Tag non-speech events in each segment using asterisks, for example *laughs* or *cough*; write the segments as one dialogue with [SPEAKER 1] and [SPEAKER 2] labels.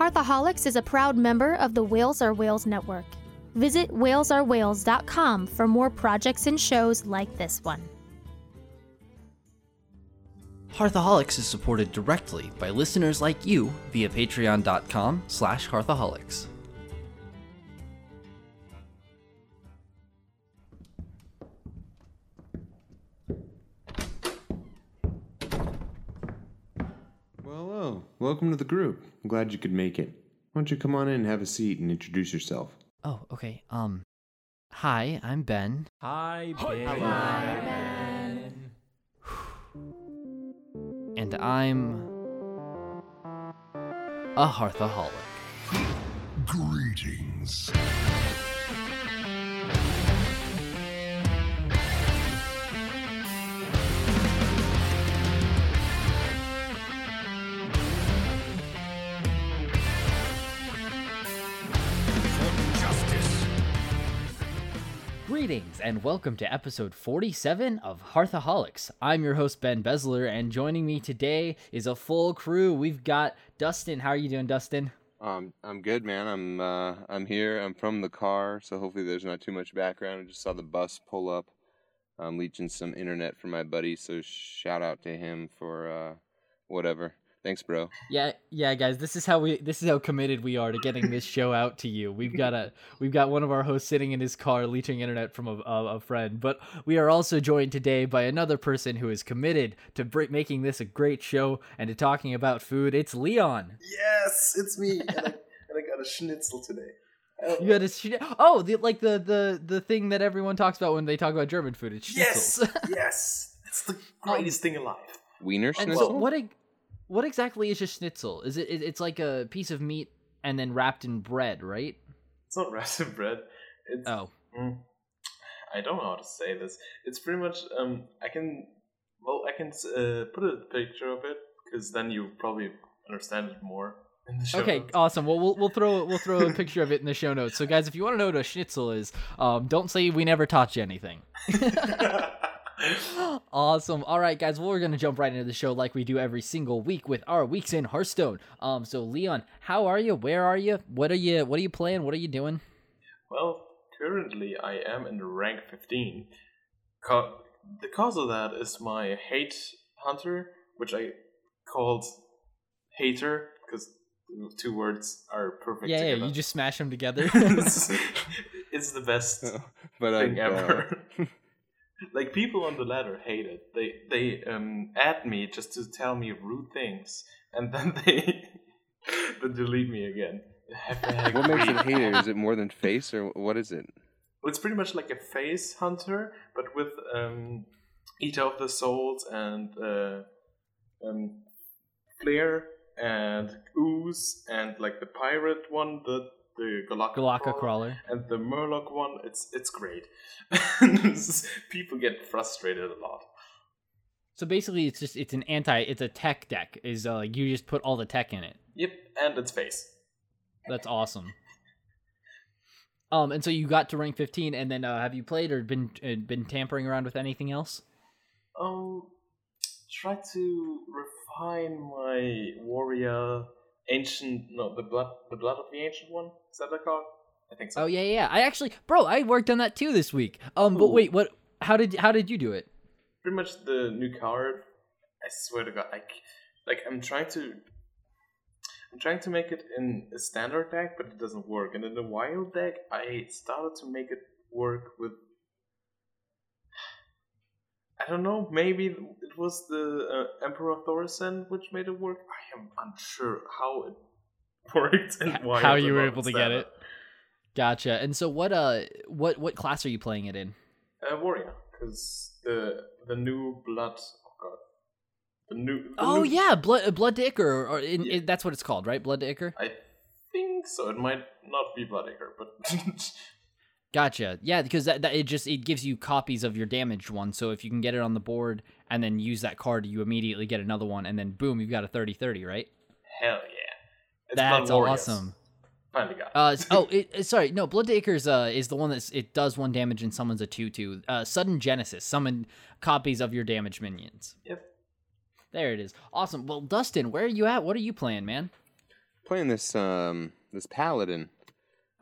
[SPEAKER 1] Hearthaholics is a proud member of the Whales Are Whales Network. Visit whalesareWhales.com for more projects and shows like this one.
[SPEAKER 2] Hearthaholics is supported directly by listeners like you via patreon.com slash hearthaholics.
[SPEAKER 3] Welcome to the group. I'm glad you could make it. Why don't you come on in and have a seat and introduce yourself?
[SPEAKER 2] Oh, okay. Um, hi, I'm Ben.
[SPEAKER 4] Hi, Ben.
[SPEAKER 2] And I'm a Hearthaholic.
[SPEAKER 5] Greetings.
[SPEAKER 2] Greetings and welcome to episode 47 of Hearthaholics. I'm your host Ben Besler, and joining me today is a full crew. We've got Dustin. How are you doing, Dustin?
[SPEAKER 3] Um, I'm good, man. I'm uh, I'm here. I'm from the car, so hopefully there's not too much background. I just saw the bus pull up. I'm leeching some internet from my buddy, so shout out to him for uh, whatever. Thanks, bro.
[SPEAKER 2] Yeah, yeah, guys. This is how we. This is how committed we are to getting this show out to you. We've got a. We've got one of our hosts sitting in his car leeching internet from a, a, a friend, but we are also joined today by another person who is committed to br- making this a great show and to talking about food. It's Leon.
[SPEAKER 6] Yes, it's me, and I, *laughs* and I got a schnitzel today. Oh,
[SPEAKER 2] You got to. Oh, the like the the the thing that everyone talks about when they talk about German food. It's
[SPEAKER 6] yes,
[SPEAKER 2] schnitzels. *laughs*
[SPEAKER 6] yes, it's the greatest thing alive.
[SPEAKER 3] Wiener
[SPEAKER 2] and
[SPEAKER 3] schnitzel.
[SPEAKER 2] so what? e- What exactly is a schnitzel? Is it? it- It's like a piece of meat and then wrapped in bread, right?
[SPEAKER 6] It's not *laughs* rice and bread. It's
[SPEAKER 2] Oh.
[SPEAKER 6] mm, I don't know how to say this. It's pretty much um I can well I can uh, put a picture of it because then you probably understand it more. In the show
[SPEAKER 2] Okay,
[SPEAKER 6] notes.
[SPEAKER 2] awesome. Well, we'll we'll throw we'll throw a picture of it in the show notes. So, guys, if you want to know what a schnitzel is, um, don't say we never taught you anything. *laughs* *laughs* awesome. All right, guys. Well, we're gonna jump right into the show like we do every single week with our weeks in Hearthstone. Um, so Leon, how are you? Where are you? What are you? What are you playing? What are you doing?
[SPEAKER 6] Well, currently I am in rank 15. Co- the cause of that is my hate hunter, which I called hater because two words are perfect
[SPEAKER 2] Yeah, yeah.
[SPEAKER 6] together.
[SPEAKER 2] You just smash them together.
[SPEAKER 6] it's, *laughs* *laughs* it's the best *laughs*
[SPEAKER 3] but I
[SPEAKER 6] thing ever. Like people on the ladder hate it. They they um add me just to tell me rude things, and then *laughs* they then delete me again.
[SPEAKER 3] what makes it hater? Is it more than face, or what is it?
[SPEAKER 6] It's pretty much like a face hunter, but with um, Eater of the Souls and uh, um, Flare and Ooze and like the pirate one, the the Golakka,
[SPEAKER 2] Golakka
[SPEAKER 6] crawler,
[SPEAKER 2] crawler.
[SPEAKER 6] and the Murloc one. It's it's great. *laughs* People get frustrated a lot.
[SPEAKER 2] So basically, it's just it's an anti. It's a tech deck. Is uh, you just put all the tech in it.
[SPEAKER 6] Yep, and it's face.
[SPEAKER 2] That's awesome. Um, and so you got to rank 15, and then uh, have you played or been uh, been tampering around with anything else?
[SPEAKER 6] Um, try to refine my warrior ancient. No, the blood, the blood of the ancient one. Is that the called? I think so.
[SPEAKER 2] Oh yeah, yeah. I actually, bro, I worked on that too this week. Um, but wait, what? How did how did you do it?
[SPEAKER 6] Pretty much the new card. I swear to God, like, like I'm trying to. I'm trying to make it in a standard deck, but it doesn't work. And in the wild deck, I started to make it work with. I don't know. Maybe it was the uh, Emperor Thaurissan which made it work. I am unsure how it *laughs* worked and why.
[SPEAKER 2] how
[SPEAKER 6] it
[SPEAKER 2] you were able to get it? Gotcha. And so what? Uh, what what class are you playing it in?
[SPEAKER 6] Uh, warrior, because the the new blood. Oh god, the new. the
[SPEAKER 2] Oh
[SPEAKER 6] new-
[SPEAKER 2] yeah, blood uh, blood to Ichor, or in,
[SPEAKER 6] Yeah.
[SPEAKER 2] in- that's what it's called, right? Blood to Ichor.
[SPEAKER 6] I think so. It might not be blood Bloodacre, but *laughs* *laughs*
[SPEAKER 2] Gotcha. Yeah, because that, that it just it gives you copies of your damaged one. So if you can get it on the board and then use that card, you immediately get another one, and then boom, you've got a 30-30, right?
[SPEAKER 6] hell yeah, it's
[SPEAKER 2] That's
[SPEAKER 6] Blood
[SPEAKER 2] awesome.
[SPEAKER 6] Finally got. it.
[SPEAKER 2] Uh, oh, it, it- sorry, no, Blood to Ichor's, uh is the one that's it does one damage and summons a two two. Uh, sudden Genesis, summon copies of your damaged minions.
[SPEAKER 6] yep.
[SPEAKER 2] There it is. Awesome. Well, Dustin, where are you at? What are you playing, man?
[SPEAKER 3] playing this um this paladin.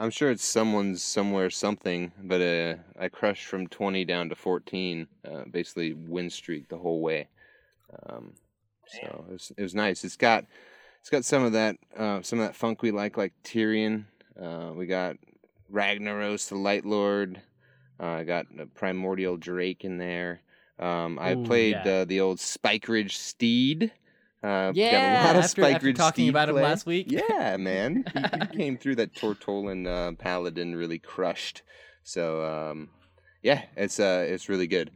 [SPEAKER 3] I'm sure it's someone's somewhere something, but uh, I crushed from 20 down to 14, uh, basically win streak the whole way. Um, so it was, it was nice. It's got it's got some of that uh, some of that funk we like, like Tirion. Uh, we got Ragnaros, the Light Lord. Uh, I got a Primordial Drake in there. Um, I
[SPEAKER 2] Ooh,
[SPEAKER 3] played
[SPEAKER 2] yeah.
[SPEAKER 3] uh, the old Spike Ridge Steed. Uh,
[SPEAKER 2] Yeah,
[SPEAKER 3] got a lot of
[SPEAKER 2] after-
[SPEAKER 3] Spike
[SPEAKER 2] after
[SPEAKER 3] Ridge
[SPEAKER 2] talking about him last week.
[SPEAKER 3] Yeah, *laughs* man, he, he came through that Tortolan uh, Paladin really crushed. So um, yeah, it's uh, it's really good.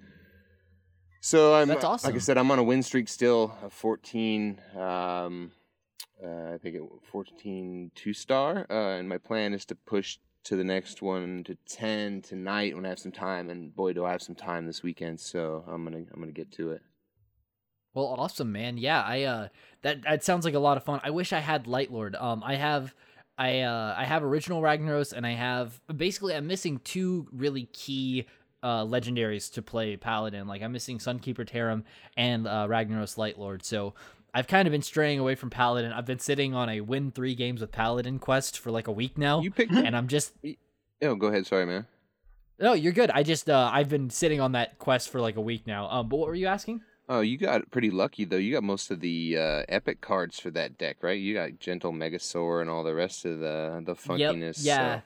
[SPEAKER 3] So I'm
[SPEAKER 2] That's
[SPEAKER 3] like I said, I'm on a win streak still, a 14. Um, uh, I think it 14 two star, uh, and my plan is to push to the next one to 10 tonight when I have some time. And boy, do I have some time this weekend, so I'm gonna I'm gonna get to it.
[SPEAKER 2] Well, awesome, man. Yeah, I uh that that sounds like a lot of fun. I wish I had Light Lord. Um I have I uh I have original Ragnaros and I have basically I'm missing two really key uh legendaries to play Paladin. Like I'm missing Sunkeeper Tarim and uh Ragnaros Light Lord. So I've kind of been straying away from Paladin. I've been sitting on a win 3 games with Paladin quest for like a week now.
[SPEAKER 3] You picked.
[SPEAKER 2] and I'm just
[SPEAKER 3] oh, go ahead. Sorry, man.
[SPEAKER 2] No, you're good. I just uh I've been sitting on that quest for like a week now. Um but what were you asking?
[SPEAKER 3] Oh, you got pretty lucky though. You got most of the uh, epic cards for that deck, right? You got Gentle Megasaur and all the rest of the the funkiness. so
[SPEAKER 2] yeah.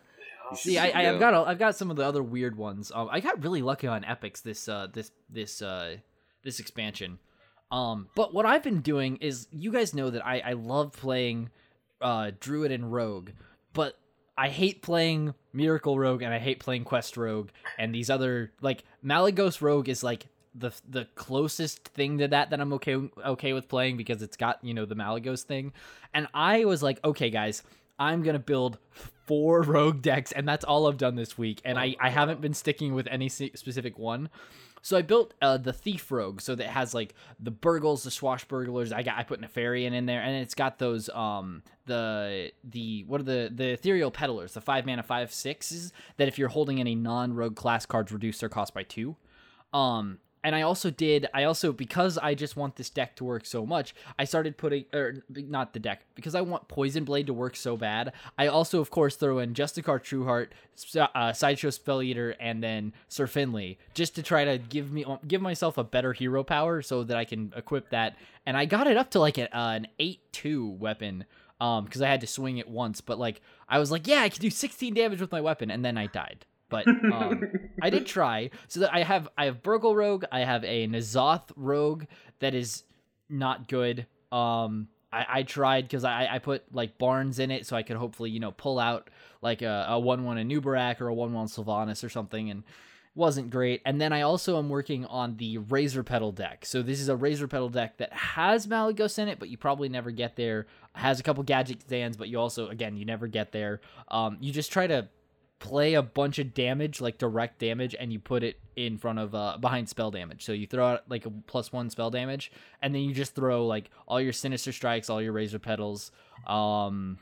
[SPEAKER 3] you
[SPEAKER 2] See,
[SPEAKER 3] should
[SPEAKER 2] I, I've got a, I've got some of the other weird ones. Um, I got really lucky on epics this uh this this uh this expansion. Um, but what I've been doing is you guys know that I I love playing uh druid and rogue, but I hate playing miracle rogue and I hate playing quest rogue and these other like Malygos rogue is like the the closest thing to that that I'm okay okay with playing because it's got you know the Malygos thing, and I was like, okay guys, I'm gonna build four *laughs* rogue decks, and that's all I've done this week, and I I haven't been sticking with any specific one. So I built uh, the thief rogue, so that has like the burgles, the swashbucklers. I got I put Nefarian in there, and it's got those um the the what are the the ethereal peddlers, the five mana five sixes that if you're holding any non rogue class cards, reduce their cost by two. Um, and I also did, I also, because I just want this deck to work so much, I started putting, or not the deck, because I want Poison Blade to work so bad. I also, of course, throw in Justicar Trueheart, uh, Sideshow Spell Eater, and then Sir Finley, just to try to give me, give myself a better hero power so that I can equip that. And I got it up to like a, uh, an 8-2 weapon, um, because I had to swing it once, but like, I was like, yeah, I can do 16 damage with my weapon, and then I died but um, *laughs* I did try. So that I have I have Burgle Rogue, I have a N'Zoth Rogue that is not good. Um, I, I tried because I I put like Barnes in it so I could hopefully you know pull out like a, a one one Anub'arak or a one one Sylvanas or something and wasn't great. And then I also am working on the Razor Petal deck. So this is a Razor Petal deck that has Malygos in it, but you probably never get there. Has a couple gadget stands, but you also again you never get there. Um, you just try to play a bunch of damage, like direct damage, and you put it in front of uh behind spell damage. So you throw out like a plus one spell damage, and then you just throw like all your sinister strikes, all your razor petals. Um,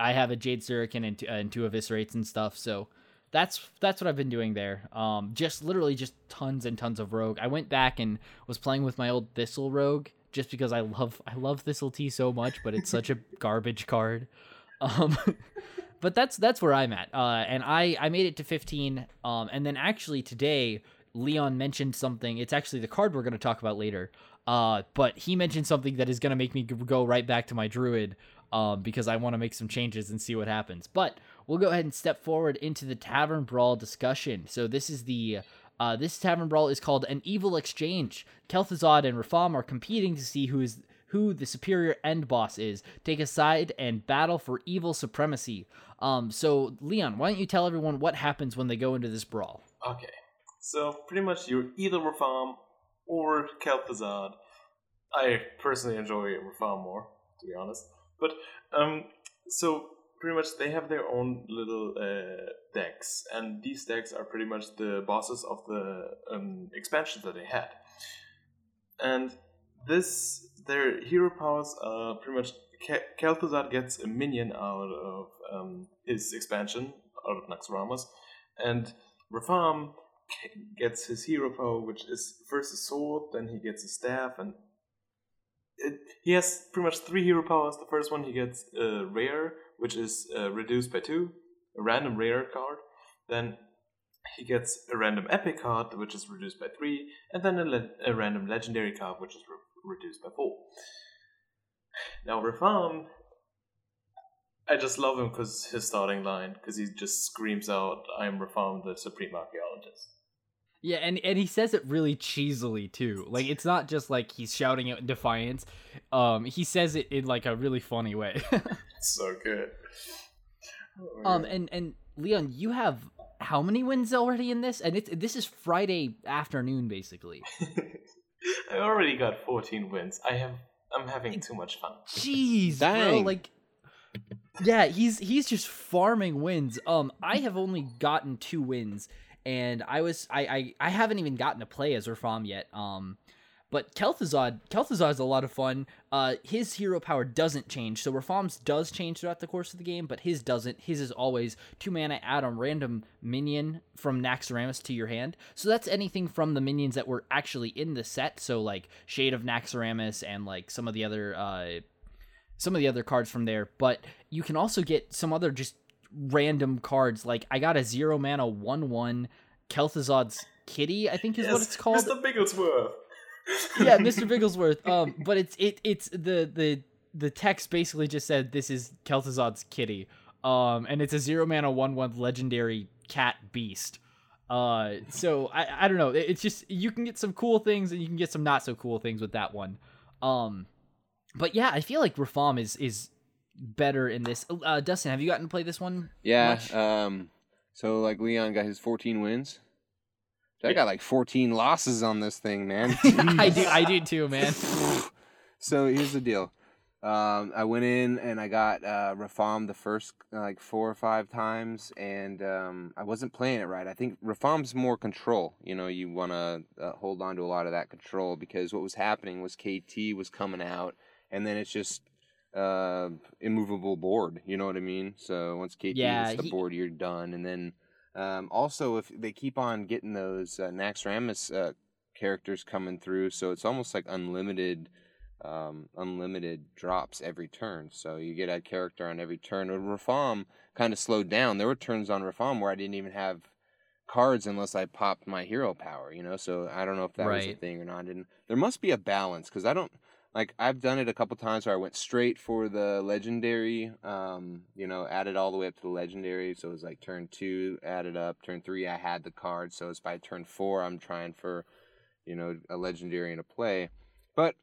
[SPEAKER 2] I have a Jade Shuriken and, t- and two eviscerates and stuff. So that's that's what I've been doing there. Um, just literally just tons and tons of rogue. I went back and was playing with my old Thistle rogue just because I love I love Thistle Tea so much, but it's such a *laughs* garbage card. Um, *laughs* but that's that's where I'm at. Uh, and I I made it to 15. Um, and then actually today Leon mentioned something. It's actually the card we're going to talk about later. Uh, but he mentioned something that is going to make me go right back to my druid. Um, because I want to make some changes and see what happens. But we'll go ahead and step forward into the tavern brawl discussion. So this is the uh, this tavern brawl is called an evil exchange. Kel'Thuzad and Rafaam are competing to see who is who the superior end boss is. Take a side and battle for evil supremacy. Um, so Leon, why don't you tell everyone what happens when they go into this brawl?
[SPEAKER 6] Okay, so pretty much you're either Rafaam or Kel'Thuzad. I personally enjoy Rafaam more, to be honest. But um, so pretty much they have their own little uh, decks, and these decks are pretty much the bosses of the um, expansions that they had. And this, their hero powers are pretty much Kel'Thuzad gets a minion out of um, his expansion, out of Naxxramas, and Rafaam gets his hero power, which is first a sword, then he gets a staff, and it, he has pretty much three hero powers. The first one he gets uh, rare, which is uh, reduced by two, a random rare card. Then he gets a random epic card, which is reduced by three, and then a, le- a random legendary card, which is re- reduced by four. Now Rafaam, I just love him because his starting line, because he just screams out, "I'm Rafaam, the supreme archaeologist."
[SPEAKER 2] Yeah, and, and he says it really cheesily too. Like it's not just like he's shouting out in defiance. Um, he says it in like a really funny way. *laughs*
[SPEAKER 6] so good. Oh,
[SPEAKER 2] um, and and Leon, you have how many wins already in this? And it's this is Friday afternoon, basically. *laughs* *laughs*
[SPEAKER 6] I already got 14 wins. I have. I'm having too much fun.
[SPEAKER 2] Jeez, bro, like. Yeah, he's he's just farming wins. Um, I have only gotten two wins, and I was I I, I haven't even gotten to play as Urfam yet. Um, but Kel'Thuzad Kel'Thuzad is a lot of fun. Uh, his hero power doesn't change, so Rafaam's does change throughout the course of the game, but his doesn't. His is always two mana, add a random minion from Naxxramas to your hand. So that's anything from the minions that were actually in the set. So like Shade of Naxxramas and like some of the other uh some of the other cards from there, but you can also get some other just random cards. Like I got a zero mana one one Kel'Thuzad's Kitty, I think is what
[SPEAKER 6] Yes,
[SPEAKER 2] it's called.
[SPEAKER 6] Mr. Bigglesworth.
[SPEAKER 2] Yeah, *laughs* Mr. Bigglesworth. Um, but it's it it's the the the text basically just said this is Kel'Thuzad's Kitty. Um, and it's a zero mana one one legendary cat beast. Uh, so I I don't know. It's just you can get some cool things and you can get some not so cool things with that one. Um, but yeah, I feel like Rafaam is is better in this. Uh, Dustin, have you gotten to play this one?
[SPEAKER 3] Yeah.
[SPEAKER 2] much?
[SPEAKER 3] Um. So like Leon got his 14 wins. I got like 14 losses on this thing, man. *laughs*
[SPEAKER 2] I do I do *laughs* too, man.
[SPEAKER 3] so here's the deal. Um, I went in and I got uh, Rafaam the first like four or five times, and um, I wasn't playing it right. I think Rafaam's more control. You know, you want to uh, hold on to a lot of that control because what was happening was KT was coming out, and then it's just uh, immovable board. You know what I mean? So once KT
[SPEAKER 2] Yeah,
[SPEAKER 3] hits the
[SPEAKER 2] he-
[SPEAKER 3] board, you're done. And then um, also if they keep on getting those uh, Naxxramas uh, characters coming through, so it's almost like unlimited um, unlimited drops every turn. So you get a character on every turn. With Rafaam kind of slowed down. There were turns on Rafaam where I didn't even have cards unless I popped my hero power, you know? So I don't know if that was a thing or not. And there must be a balance because I don't like I've done it a couple times where I went straight for the legendary, um, you know, added all the way up to the legendary. So it was like turn two, added up. Turn three, I had the card. So it's by turn four, I'm trying for, you know, a legendary in a play. But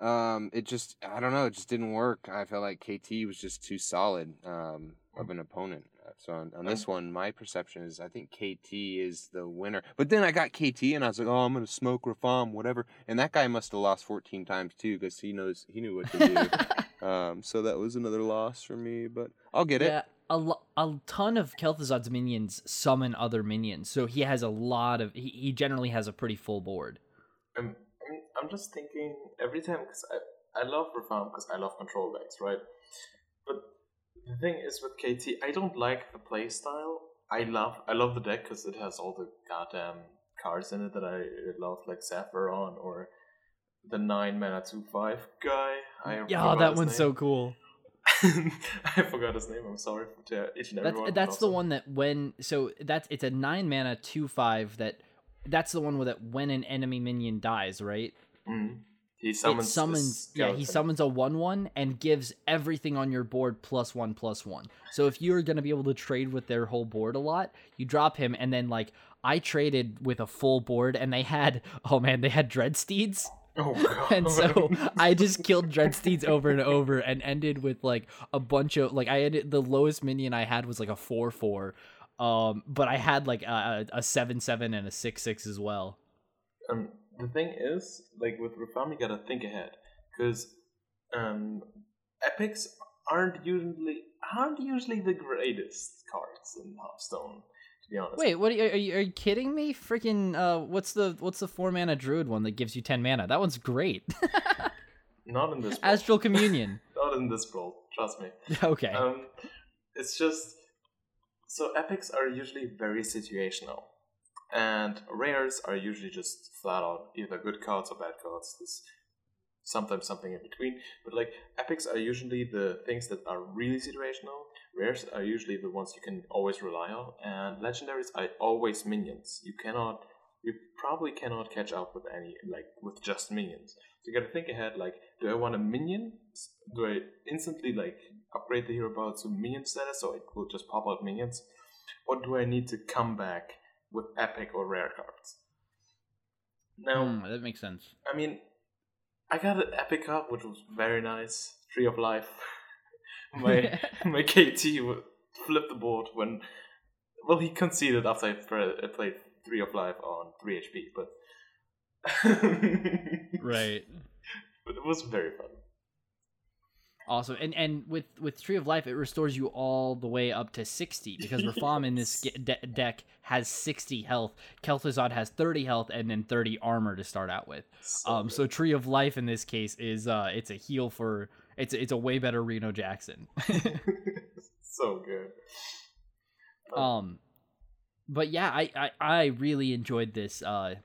[SPEAKER 3] um, it just I don't know, it just didn't work. I felt like KT was just too solid um, of an opponent. So on, on this one, my perception is I think KT is the winner. But then I got KT and I was like, oh, I'm gonna smoke Rafaam, whatever. And that guy must have lost 14 times too because he knows he knew what to do. *laughs* um, so that was another loss for me, but I'll get it.
[SPEAKER 2] Yeah, a, lo- a ton of Kel'Thuzad's minions summon other minions, so he has a lot of. He, he generally has a pretty full board.
[SPEAKER 6] I'm, I'm, I'm just thinking every time because I, I love Rafaam because I love control decks, right? The thing is with KT, I don't like the play style. I love I love the deck because it has all the goddamn cards in it that I love, like Sapphiron or the nine mana two five guy. I
[SPEAKER 2] Yeah, that one's so cool. *laughs*
[SPEAKER 6] I forgot his name. I'm sorry to each and
[SPEAKER 2] That's
[SPEAKER 6] everyone. but
[SPEAKER 2] that's the one that when so that's it's a nine mana two five that that's the one where that when an enemy minion dies, right?
[SPEAKER 6] Mhm. He summons.
[SPEAKER 2] summons yeah, he summons a one one and gives everything on your board plus one plus one. So if you're gonna be able to trade with their whole board a lot, you drop him and then like I traded with a full board and they had *laughs* oh man, they had Dreadsteeds.
[SPEAKER 6] Oh *laughs* god.
[SPEAKER 2] and so I just killed Dreadsteeds over and over and ended with like a bunch of like I had the lowest minion I had was like a four four, um, but I had like a, a seven seven and a six six as well.
[SPEAKER 6] Um, the thing is, like with Rafaam, you gotta think ahead, because um, epics aren't usually aren't usually the greatest cards in Hearthstone. To be honest.
[SPEAKER 2] Wait, what are you, are you, are you kidding me? Freaking uh, what's the what's the four mana druid one that gives you ten mana? That one's great. *laughs*
[SPEAKER 6] not in this. World.
[SPEAKER 2] Astral Communion. *laughs*
[SPEAKER 6] Not in this world. Trust me. *laughs*
[SPEAKER 2] okay.
[SPEAKER 6] Um, it's just so epics are usually very situational, and rares are usually just flat out either good cards or bad cards. This sometimes something in between. But like epics are usually the things that are really situational. Rares are usually the ones you can always rely on, and legendaries are always minions. You cannot, you probably cannot catch up with any like with just minions. So you gotta think ahead. Like, do I want a minion? Do I instantly like upgrade the hero power to minion status, so it will just pop out minions, or do I need to come back with epic or rare cards? Now,
[SPEAKER 2] Hmm, that makes sense.
[SPEAKER 6] I mean, I got an epic card, which was very nice. Tree of Life. *laughs* my *laughs* my KT would flip the board when, well, he conceded after I pre- I played Tree of Life on three HP, but *laughs*
[SPEAKER 2] Right.
[SPEAKER 6] but it was very fun.
[SPEAKER 2] Awesome. And and with with Tree of Life, it restores you all the way up to sixty because *laughs* Rafaam in this de- deck has sixty health. Kel'Thuzad has thirty health and then thirty armor to start out with.
[SPEAKER 6] So
[SPEAKER 2] Um, so Tree of Life in this case is uh, it's a heal for it's it's a way better Reno Jackson. *laughs* *laughs*
[SPEAKER 6] so good.
[SPEAKER 2] um, but yeah, I, I I really enjoyed this. Uh,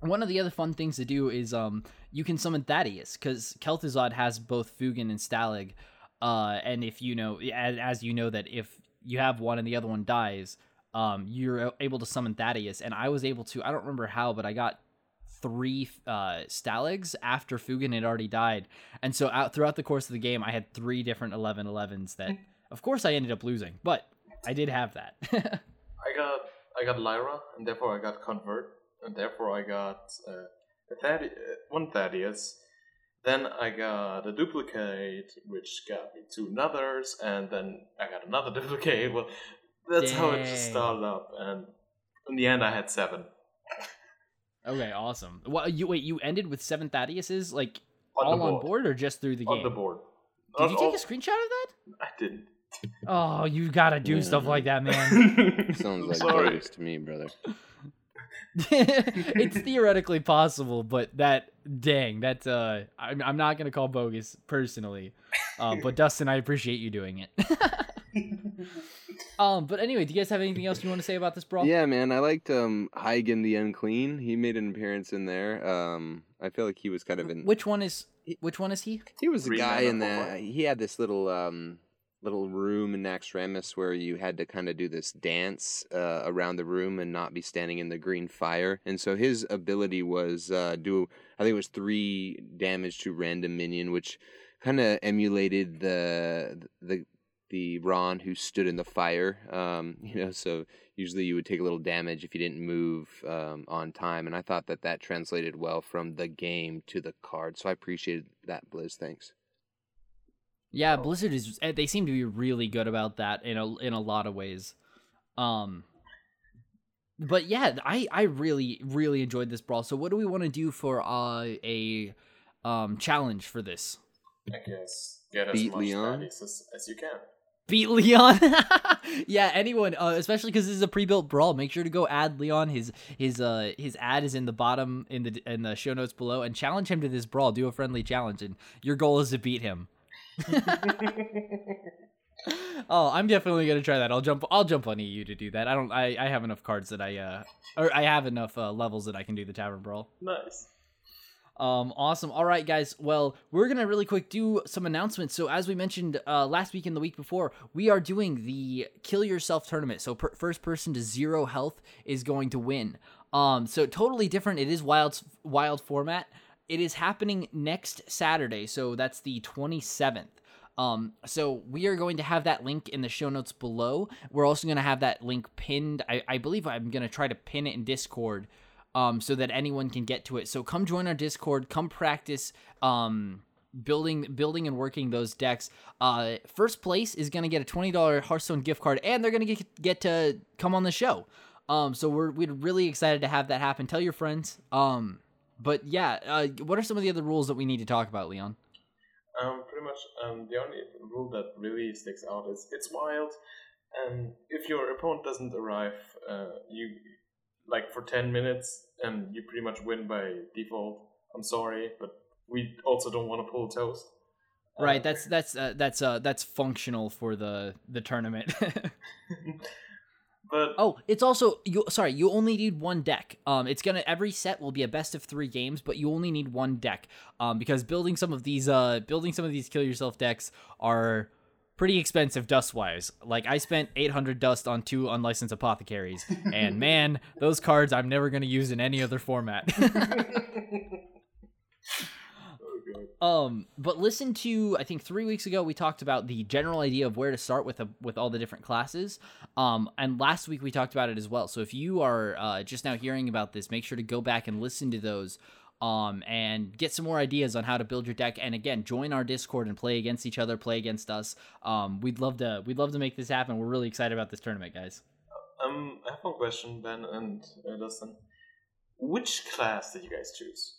[SPEAKER 2] one of the other fun things to do is um you can summon Thaddeus because Kel'Thuzad has both Feugen and Stalagg. Uh, and if you know, as, you know that if you have one and the other one dies, um, you're able to summon Thaddeus. And I was able to. I don't remember how, but I got three uh Stalaggs after Feugen had already died. And so out throughout the course of the game, I had three different 11 11s that, of course, I ended up losing, but I did have that. *laughs*
[SPEAKER 6] I got I got Lyra, and therefore I got Convert, and therefore I got uh, a Thadde- uh, one Thaddeus. Then I got a duplicate, which got me two others, and then I got another *laughs* duplicate. Well, that's how it just started up, and in the end I had seven.
[SPEAKER 2] okay, awesome. Well, you wait, you ended with seven Thaddeus's, like
[SPEAKER 6] On
[SPEAKER 2] all
[SPEAKER 6] the
[SPEAKER 2] on
[SPEAKER 6] board.
[SPEAKER 2] board or just through the
[SPEAKER 6] On
[SPEAKER 2] game?
[SPEAKER 6] the board.
[SPEAKER 2] Did
[SPEAKER 6] Not
[SPEAKER 2] you take
[SPEAKER 6] all-
[SPEAKER 2] a screenshot of that? *laughs*
[SPEAKER 6] I didn't.
[SPEAKER 2] Oh, you gotta do
[SPEAKER 3] Yeah.
[SPEAKER 2] stuff like that, man. *laughs*
[SPEAKER 3] Sounds like
[SPEAKER 6] sorry.
[SPEAKER 3] to me, brother. *laughs*
[SPEAKER 2] it's theoretically possible, but that dang, that's uh, I'm, I'm not gonna call bogus personally, uh, but *laughs* Dustin, I appreciate you doing it. *laughs* um, but anyway, do you guys have anything else you want to say about this brawl?
[SPEAKER 3] Yeah, man, I liked um Heigan the Unclean. He made an appearance in there. Um, I feel like he was kind of in.
[SPEAKER 2] Which one is which one is he?
[SPEAKER 3] He was the guy in the. He had this little um little room in Naxxramas where you had to kind of do this dance uh, around the room and not be standing in the green fire. And so his ability was uh, do I think it was three damage to random minion, which kind of emulated the the the Ron who stood in the fire. Um, *laughs* you know, so usually you would take a little damage if you didn't move um, on time, and I thought that that translated well from the game to the card. So I appreciated that, Blizz. Thanks.
[SPEAKER 2] Yeah, Blizzard is. eh, They seem to be really good about that in a in a lot of ways. Um, but yeah, I I really really enjoyed this brawl. So what do we want to do for uh, a um challenge for this?
[SPEAKER 6] I guess get as
[SPEAKER 3] Beat
[SPEAKER 6] much
[SPEAKER 3] Leon?
[SPEAKER 6] As, as you can.
[SPEAKER 2] Beat Leon. *laughs* yeah, anyone, uh, especially because this is a pre-built brawl. Make sure to go add Leon. His his uh his ad is in the bottom in the in the show notes below, and challenge him to this brawl. Do a friendly challenge, and your goal is to beat him. *laughs* oh, I'm definitely gonna try that. I'll jump. I'll jump on EU to do that. I don't. I, I have enough cards that I uh, or I have enough uh, levels that I can do the tavern brawl.
[SPEAKER 6] nice.
[SPEAKER 2] Um, awesome. All right, guys. Well, we're gonna really quick do some announcements. So, as we mentioned uh, last week and the week before, we are doing the Kill Yourself tournament. So, per- first person to zero health is going to win. Um, so totally different. It is wild, wild format. It is happening next Saturday. So that's the twenty seventh. Um, so we are going to have that link in the show notes below. We're also going to have that link pinned. I, I believe I'm going to try to pin it in Discord um, so that anyone can get to it. So come join our Discord. Come practice um, building, building and working those decks. Uh, first place is going to get a twenty dollar Hearthstone gift card, and they're going to get get to come on the show. Um, so we're we're really excited to have that happen. Tell your friends. Um, but yeah, uh, what are some of the other rules that we need to talk about, Leon?
[SPEAKER 6] Um, pretty much. Um, the only rule that really sticks out is it's wild, and if your opponent doesn't arrive, uh, you like for ten minutes, and you pretty much win by default. I'm sorry, but we also don't want to pull toast.
[SPEAKER 2] Right, that's that's uh, that's uh that's functional for the the tournament. *laughs* *laughs*
[SPEAKER 6] But
[SPEAKER 2] Oh, it's also you. Sorry, you only need one deck. Um, it's gonna every set will be a best of three games, but you only need one deck. Um, because building some of these, uh, building some of these kill yourself decks are pretty expensive dust wise. Like I spent 800 dust on two unlicensed apothecaries, *laughs* and man, those cards I'm never gonna use in any other format. *laughs* *laughs* Um, but listen to I think three weeks ago we talked about the general idea of where to start with a, with all the different classes. Um, and last week we talked about it as well. So if you are uh, just now hearing about this, make sure to go back and listen to those. Um, and get some more ideas on how to build your deck. And again, join our Discord and play against each other, play against us. Um, we'd love to we'd love to make this happen. We're really excited about this tournament, guys.
[SPEAKER 6] um, I have one question, Ben and uh, Dustin. Which class did you guys choose?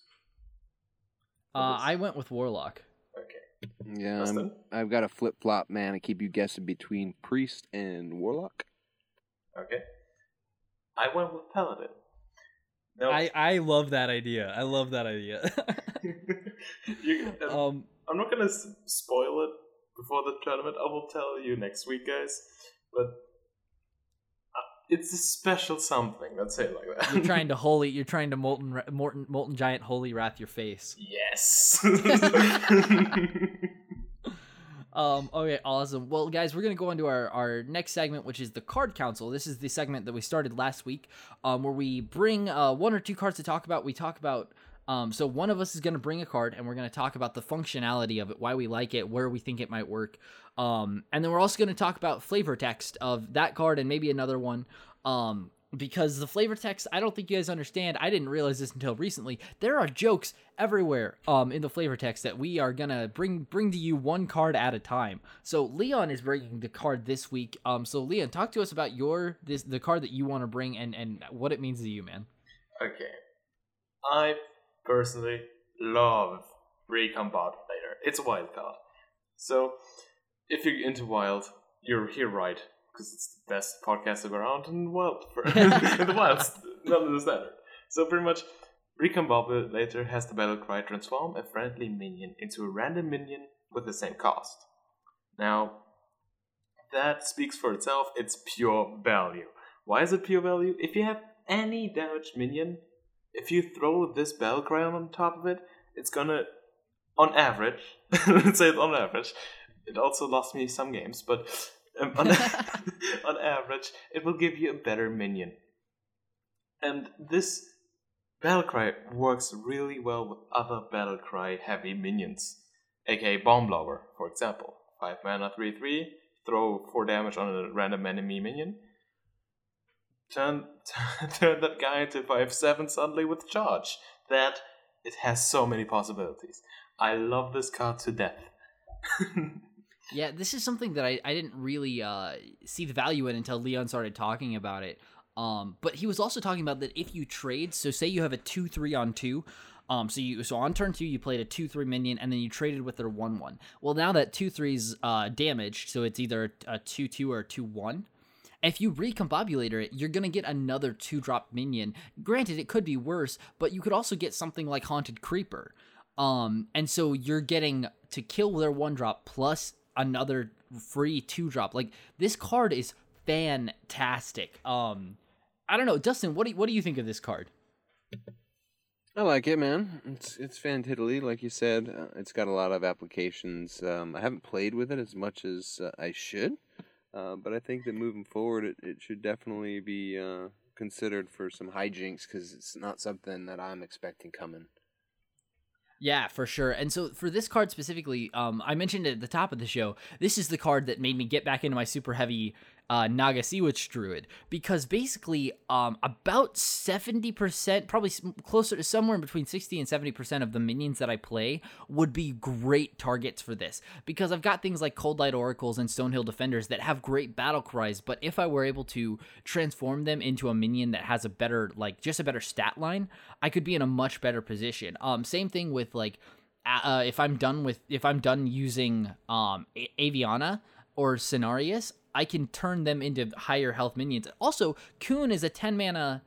[SPEAKER 2] Uh, I went with Warlock.
[SPEAKER 6] Okay.
[SPEAKER 3] Yeah, I'm, I've got a flip flop, man. I keep you guessing between priest and warlock.
[SPEAKER 6] Okay. I went with Paladin. No,
[SPEAKER 2] I I love that idea. I love that idea. *laughs*
[SPEAKER 6] you, um,
[SPEAKER 2] um,
[SPEAKER 6] I'm not gonna spoil it before the tournament. I will tell you next week, guys. But uh, it's a special something. Let's say it like that.
[SPEAKER 2] you're trying *laughs* to holy. You're trying to molten molten molten giant holy wrath your face.
[SPEAKER 6] Yes. *laughs*
[SPEAKER 2] Um, okay, awesome. Well, guys, we're gonna go into our, our next segment, which is the card council. This is the segment that we started last week, um, where we bring uh, one or two cards to talk about. We talk about um, so one of us is gonna bring a card, and we're gonna talk about the functionality of it, why we like it, where we think it might work, um, and then we're also gonna talk about flavor text of that card and maybe another one. Um, because the flavor text, I don't think you guys understand. I didn't realize this until recently. There are jokes everywhere um in the flavor text that we are gonna bring bring to you one card at a time. So Leon is bringing the card this week. Um, so Leon, talk to us about your this the card that you want to bring and and what it means to you, man.
[SPEAKER 6] okay. I personally love Recombobulator. It's a wild card. So, if you're into wild, you're here right because it's the best podcast around in wild for in the *laughs* *laughs* in the standard. So pretty much, Recombobulator has the battle cry transform a friendly minion into a random minion with the same cost. Now, that speaks for itself. It's pure value. Why is it pure value? If you have any damaged minion, if you throw this battle cry on top of it, it's gonna, on average, *laughs* let's say it on average, it also lost me some games, but um, *laughs* on, *laughs* on average, it will give you a better minion. And this Battlecry works really well with other Battlecry heavy minions, aka Bomb Blower, for example. 5 mana, 3 3, throw 4 damage on a random enemy minion. Turn, *laughs* turn that guy into 5 7 suddenly with charge. That, it has so many possibilities. I love this card to death.
[SPEAKER 2] Yeah, this is something that I, I didn't really uh, see the value in until Leon started talking about it. Um, but he was also talking about that if you trade, so say you have a two three on two, um, so you so on turn two you played a two three minion and then you traded with their one one. Well, now that two three's uh, damaged, so it's either a two two or a two one. If you recombobulator it, you're gonna get another two drop minion. Granted, it could be worse, but you could also get something like Haunted Creeper. Um, and so you're getting to kill their one drop plus another free two drop. Like this card is fantastic. Um, I don't know, Dustin. What do you, what do you think of this card?
[SPEAKER 3] I like it, man. It's it's fantiddly, like you said. Uh, it's got a lot of applications. Um, I haven't played with it as much as uh, I should, uh, but I think that moving forward, it, it should definitely be uh, considered for some hijinks because it's not something that I'm expecting coming.
[SPEAKER 2] Yeah, for sure. And so for this card specifically, um, I mentioned it at the top of the show. This is the card that made me get back into my super heavy uh, Naga Sea Witch Druid because basically, um, about seventy percent, probably closer to somewhere in between sixty and seventy percent of the minions that I play would be great targets for this because I've got things like Coldlight Oracles and Stonehill Defenders that have great battle cries. But if I were able to transform them into a minion that has a better, like just a better stat line, I could be in a much better position. Um, same thing with like uh, if I'm done with if I'm done using um A- Aviana or Cenarius, I can turn them into higher health minions. Also, Kun is a 10 mana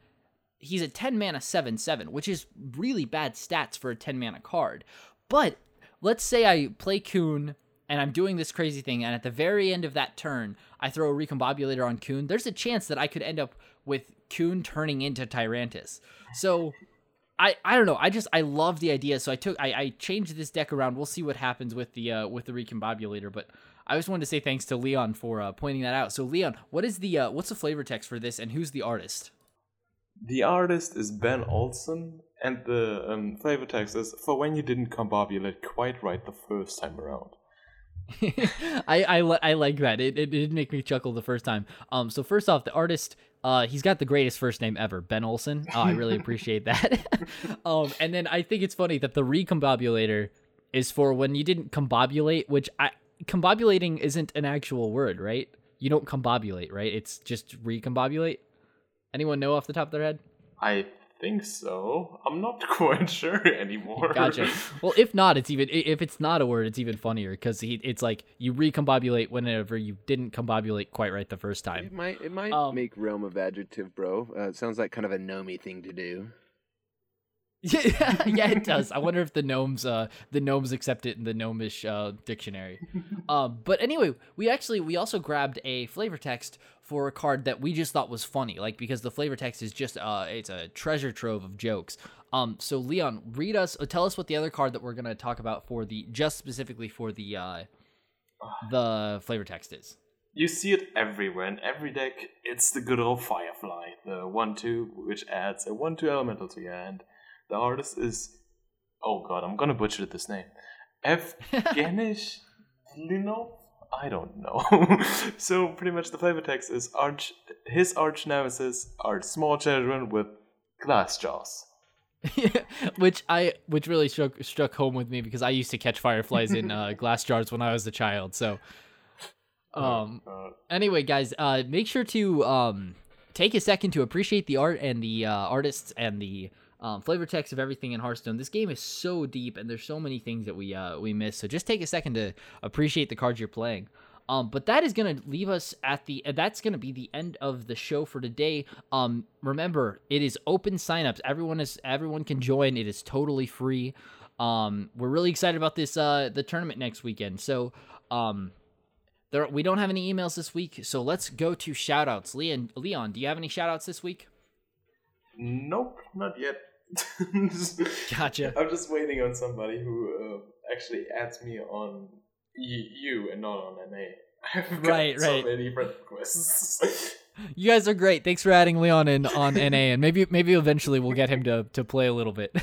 [SPEAKER 2] he's a 10 mana 7 7, which is really bad stats for a 10 mana card. But let's say I play Kun and I'm doing this crazy thing, and at the very end of that turn, I throw a recombobulator on Kun, there's a chance that I could end up with Kun turning into Tyrantus. So I I don't know. I just I love the idea. So I took I, I changed this deck around. We'll see what happens with the uh, with the recombobulator, but I just wanted to say thanks to Leon for uh, pointing that out. So Leon, what is the uh, what's the flavor text for this, and who's the artist?
[SPEAKER 6] The artist is Ben Olson, and the um, flavor text is for when you didn't combobulate quite right the first time around. *laughs*
[SPEAKER 2] I I, li- I like that. It, it did make me chuckle the first time. Um, so first off, the artist, uh, he's got the greatest first name ever, Ben Olson. Oh, I really *laughs* appreciate that. *laughs* um, and then I think it's funny that the recombobulator is for when you didn't combobulate, which I combobulating isn't an actual word, right? You don't combobulate, right? It's just recombobulate. Anyone know off the top of their head?
[SPEAKER 6] I think so. I'm not *laughs* quite sure anymore.
[SPEAKER 2] Gotcha. Well, if not, it's even if it's not a word, it's even funnier because it's like you recombobulate whenever you didn't combobulate quite right the first time.
[SPEAKER 3] It might it might
[SPEAKER 2] Um,
[SPEAKER 3] make realm of adjective, bro. Uh, it sounds like kind of a gnomey thing to do.
[SPEAKER 2] Yeah, yeah, it does. I *laughs* wonder if the gnomes, uh, the gnomes accept it in the gnomish uh, dictionary. um, *laughs* but anyway, we actually we also grabbed a flavor text for a card that we just thought was funny, like because the flavor text is just uh, it's a treasure trove of jokes. Um, so Leon, read us, uh, tell us what the other card that we're gonna talk about for the just specifically for the uh, the flavor text is.
[SPEAKER 6] You see it everywhere in every deck. It's the good old Firefly, the one-two, which adds a one-two elemental to your hand. The artist is, oh god, I'm gonna butcher this name. *laughs* Evgenish Linov. I don't know. *laughs* so pretty much the flavor text is arch. His arch nemesis are small children with glass jaws. *laughs*
[SPEAKER 2] which I which really struck struck home with me because I used to catch fireflies in uh, glass jars when I was a child. So, um,
[SPEAKER 6] Uh,
[SPEAKER 2] anyway, guys, uh, make sure to um take a second to appreciate the art and the uh, artists and the um, flavor text of everything in Hearthstone. This game is so deep and there's so many things that we uh we miss. So just take a second to appreciate the cards you're playing. Um, but that is gonna leave us at the. Uh, that's gonna be the end of the show for today. Um, remember, it is open signups. Everyone is everyone can join. It is totally free. Um, we're really excited about this. Uh, the tournament next weekend. So, um, there we don't have any emails this week. So let's go to shoutouts. Leon, Leon, do you have any shoutouts this week?
[SPEAKER 6] nope, not yet. *laughs*
[SPEAKER 2] Gotcha.
[SPEAKER 6] I'm just waiting on somebody who uh, actually adds me on y- you and not on NA. *laughs* I've got
[SPEAKER 2] Right,
[SPEAKER 6] so
[SPEAKER 2] right.
[SPEAKER 6] many friend requests. *laughs*
[SPEAKER 2] You guys are great. Thanks for adding Leon in on NA, and maybe maybe eventually we'll get him to to play a little bit.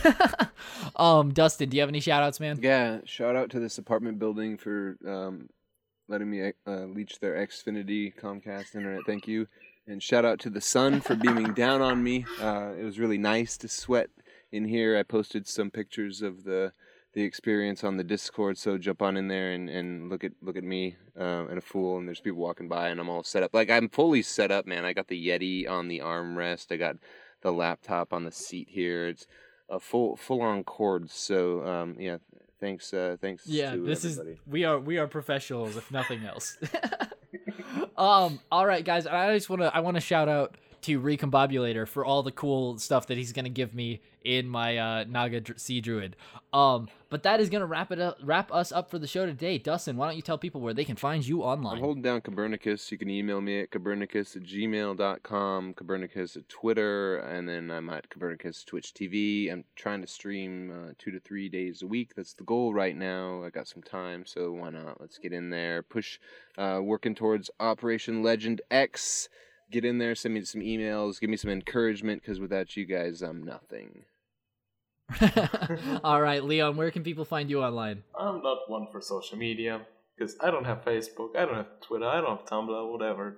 [SPEAKER 2] um, Dustin, do you have any shoutouts, man?
[SPEAKER 3] Yeah, shout out to this apartment building for um, letting me uh, leech their Xfinity Comcast internet. Thank you. And shout out to the sun for beaming down on me. Uh, it was really nice to sweat in here. I posted some pictures of the the experience on the Discord, so jump on in there and, and look at look at me uh, and a fool. And there's people walking by, and I'm all set up. Like I'm fully set up, man. I got the Yeti on the armrest. I got the laptop on the seat here. It's a full full on cords. So um, yeah, thanks uh, thanks.
[SPEAKER 2] Yeah,
[SPEAKER 3] to
[SPEAKER 2] this
[SPEAKER 3] everybody.
[SPEAKER 2] is we are we are professionals if nothing else. *laughs* um, all right, guys, I just want to I want to shout out to Recombobulator for all the cool stuff that he's gonna give me in my uh, Naga Dr- Sea Druid. Um, but that is gonna wrap it up, wrap us up for the show today. Dustin, why don't you tell people where they can find you online?
[SPEAKER 3] I'm holding down Copernicus. You can email me at copernicus at gmail.com, Copernicus at Twitter, and then I'm at Copernicus Twitch TV. I'm trying to stream uh, two to three days a week. That's the goal right now. I got some time, so why not? Let's get in there. Push, uh, working towards Operation Legend X. Get in there, send me some emails, give me some encouragement, because without you guys, I'm nothing. *laughs*
[SPEAKER 2] all right, Leon, where can people find you online?
[SPEAKER 6] I'm not one for social media because I don't have Facebook, I don't have Twitter, I don't have Tumblr, whatever.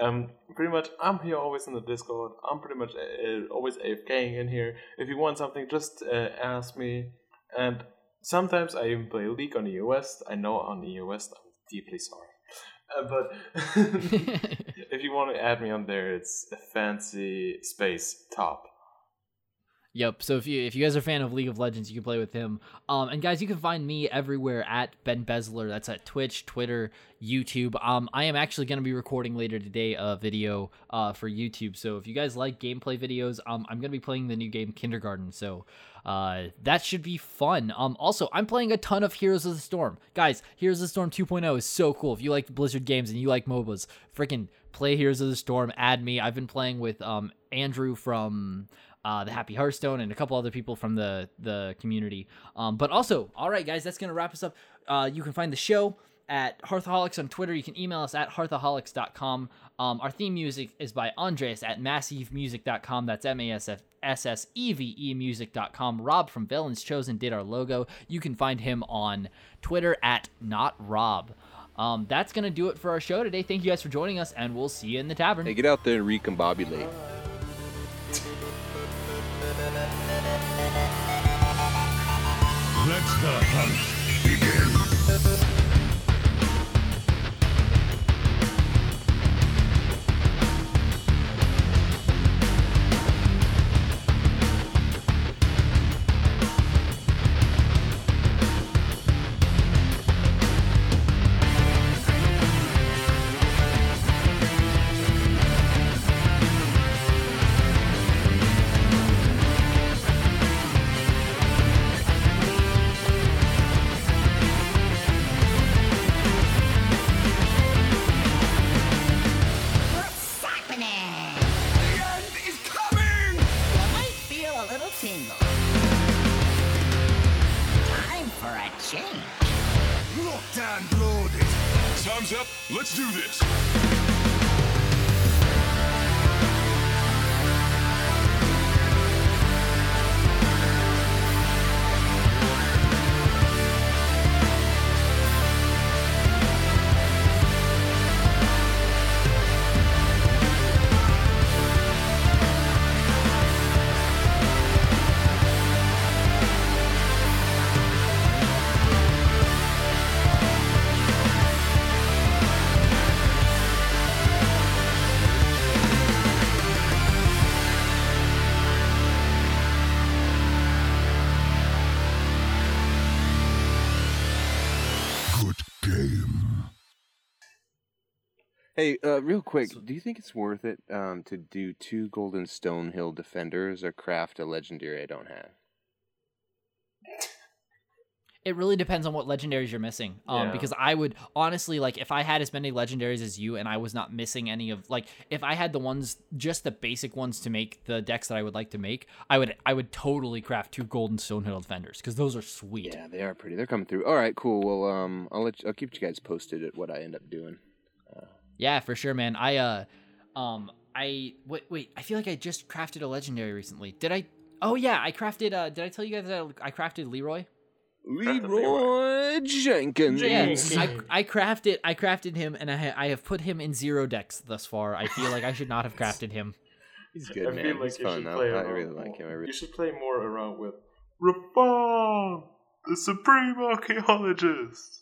[SPEAKER 6] Um, pretty much, I'm here always in the Discord. I'm pretty much uh, always AFKing in here. If you want something, just uh, ask me. And sometimes I even play League on the US. I know on the US, I'm deeply sorry. Uh, but *laughs* *laughs* if you want to add me on there, it's a fancy space top.
[SPEAKER 2] Yep. So if you if you guys are a fan of League of Legends, you can play with him. Um, and guys, you can find me everywhere at Ben Bezler. That's at Twitch, Twitter, YouTube. Um, I am actually going to be recording later today a video uh for YouTube. So if you guys like gameplay videos, um, I'm going to be playing the new game Kindergarten. So uh, that should be fun. Um, also, I'm playing a ton of Heroes of the Storm, guys. Heroes of the Storm 2.0 is so cool. If you like Blizzard games and you like MOBAs, freaking play Heroes of the Storm. Add me. I've been playing with um Andrew from uh, the Happy Hearthstone, and a couple other people from the the community. Um, but also, all right, guys, that's gonna wrap us up. Uh, you can find the show at Hearthaholics on Twitter. You can email us at hearthaholics.com. Um, our theme music is by Andres at massivemusic.com. That's M A S F S S E V E music.com. Rob from Villains Chosen did our logo. You can find him on Twitter at not Rob. Um, that's gonna do it for our show today. Thank you guys for joining us, and we'll see you in the tavern.
[SPEAKER 3] Hey, get out there and recombobulate.
[SPEAKER 5] The hunt Good game.
[SPEAKER 3] Hey, uh, real quick, do you think it's worth it um, to do two Golden Stonehill Defenders or craft a legendary I don't have?
[SPEAKER 2] It really depends on what legendaries you're missing. Um,
[SPEAKER 6] Yeah.
[SPEAKER 2] because I would honestly like if I had as many legendaries as you and I was not missing any of like if I had the ones just the basic ones to make the decks that I would like to make, I would I would totally craft two golden stonehill defenders because those are sweet.
[SPEAKER 3] Yeah, they are pretty. They're coming through. All right, cool. Well, um, I'll let you, I'll keep you guys posted at what I end up doing.
[SPEAKER 2] Yeah, for sure, man. I uh um I wait wait, I feel like I just crafted a legendary recently. Did I Oh yeah, I crafted uh did I tell you guys that I crafted Leroy?
[SPEAKER 3] Leroy Jenkins.
[SPEAKER 2] Yeah,
[SPEAKER 6] Jenkins.
[SPEAKER 2] I, I crafted I crafted him and I ha- I have put him in zero decks thus far. I feel like I should not have *laughs* crafted him.
[SPEAKER 3] He's good,
[SPEAKER 6] I
[SPEAKER 3] man.
[SPEAKER 6] feel like
[SPEAKER 3] He's fun.
[SPEAKER 6] should
[SPEAKER 3] I, I
[SPEAKER 6] around
[SPEAKER 3] really like him. I really...
[SPEAKER 6] You should play more around with Rafaam, the supreme archaeologist.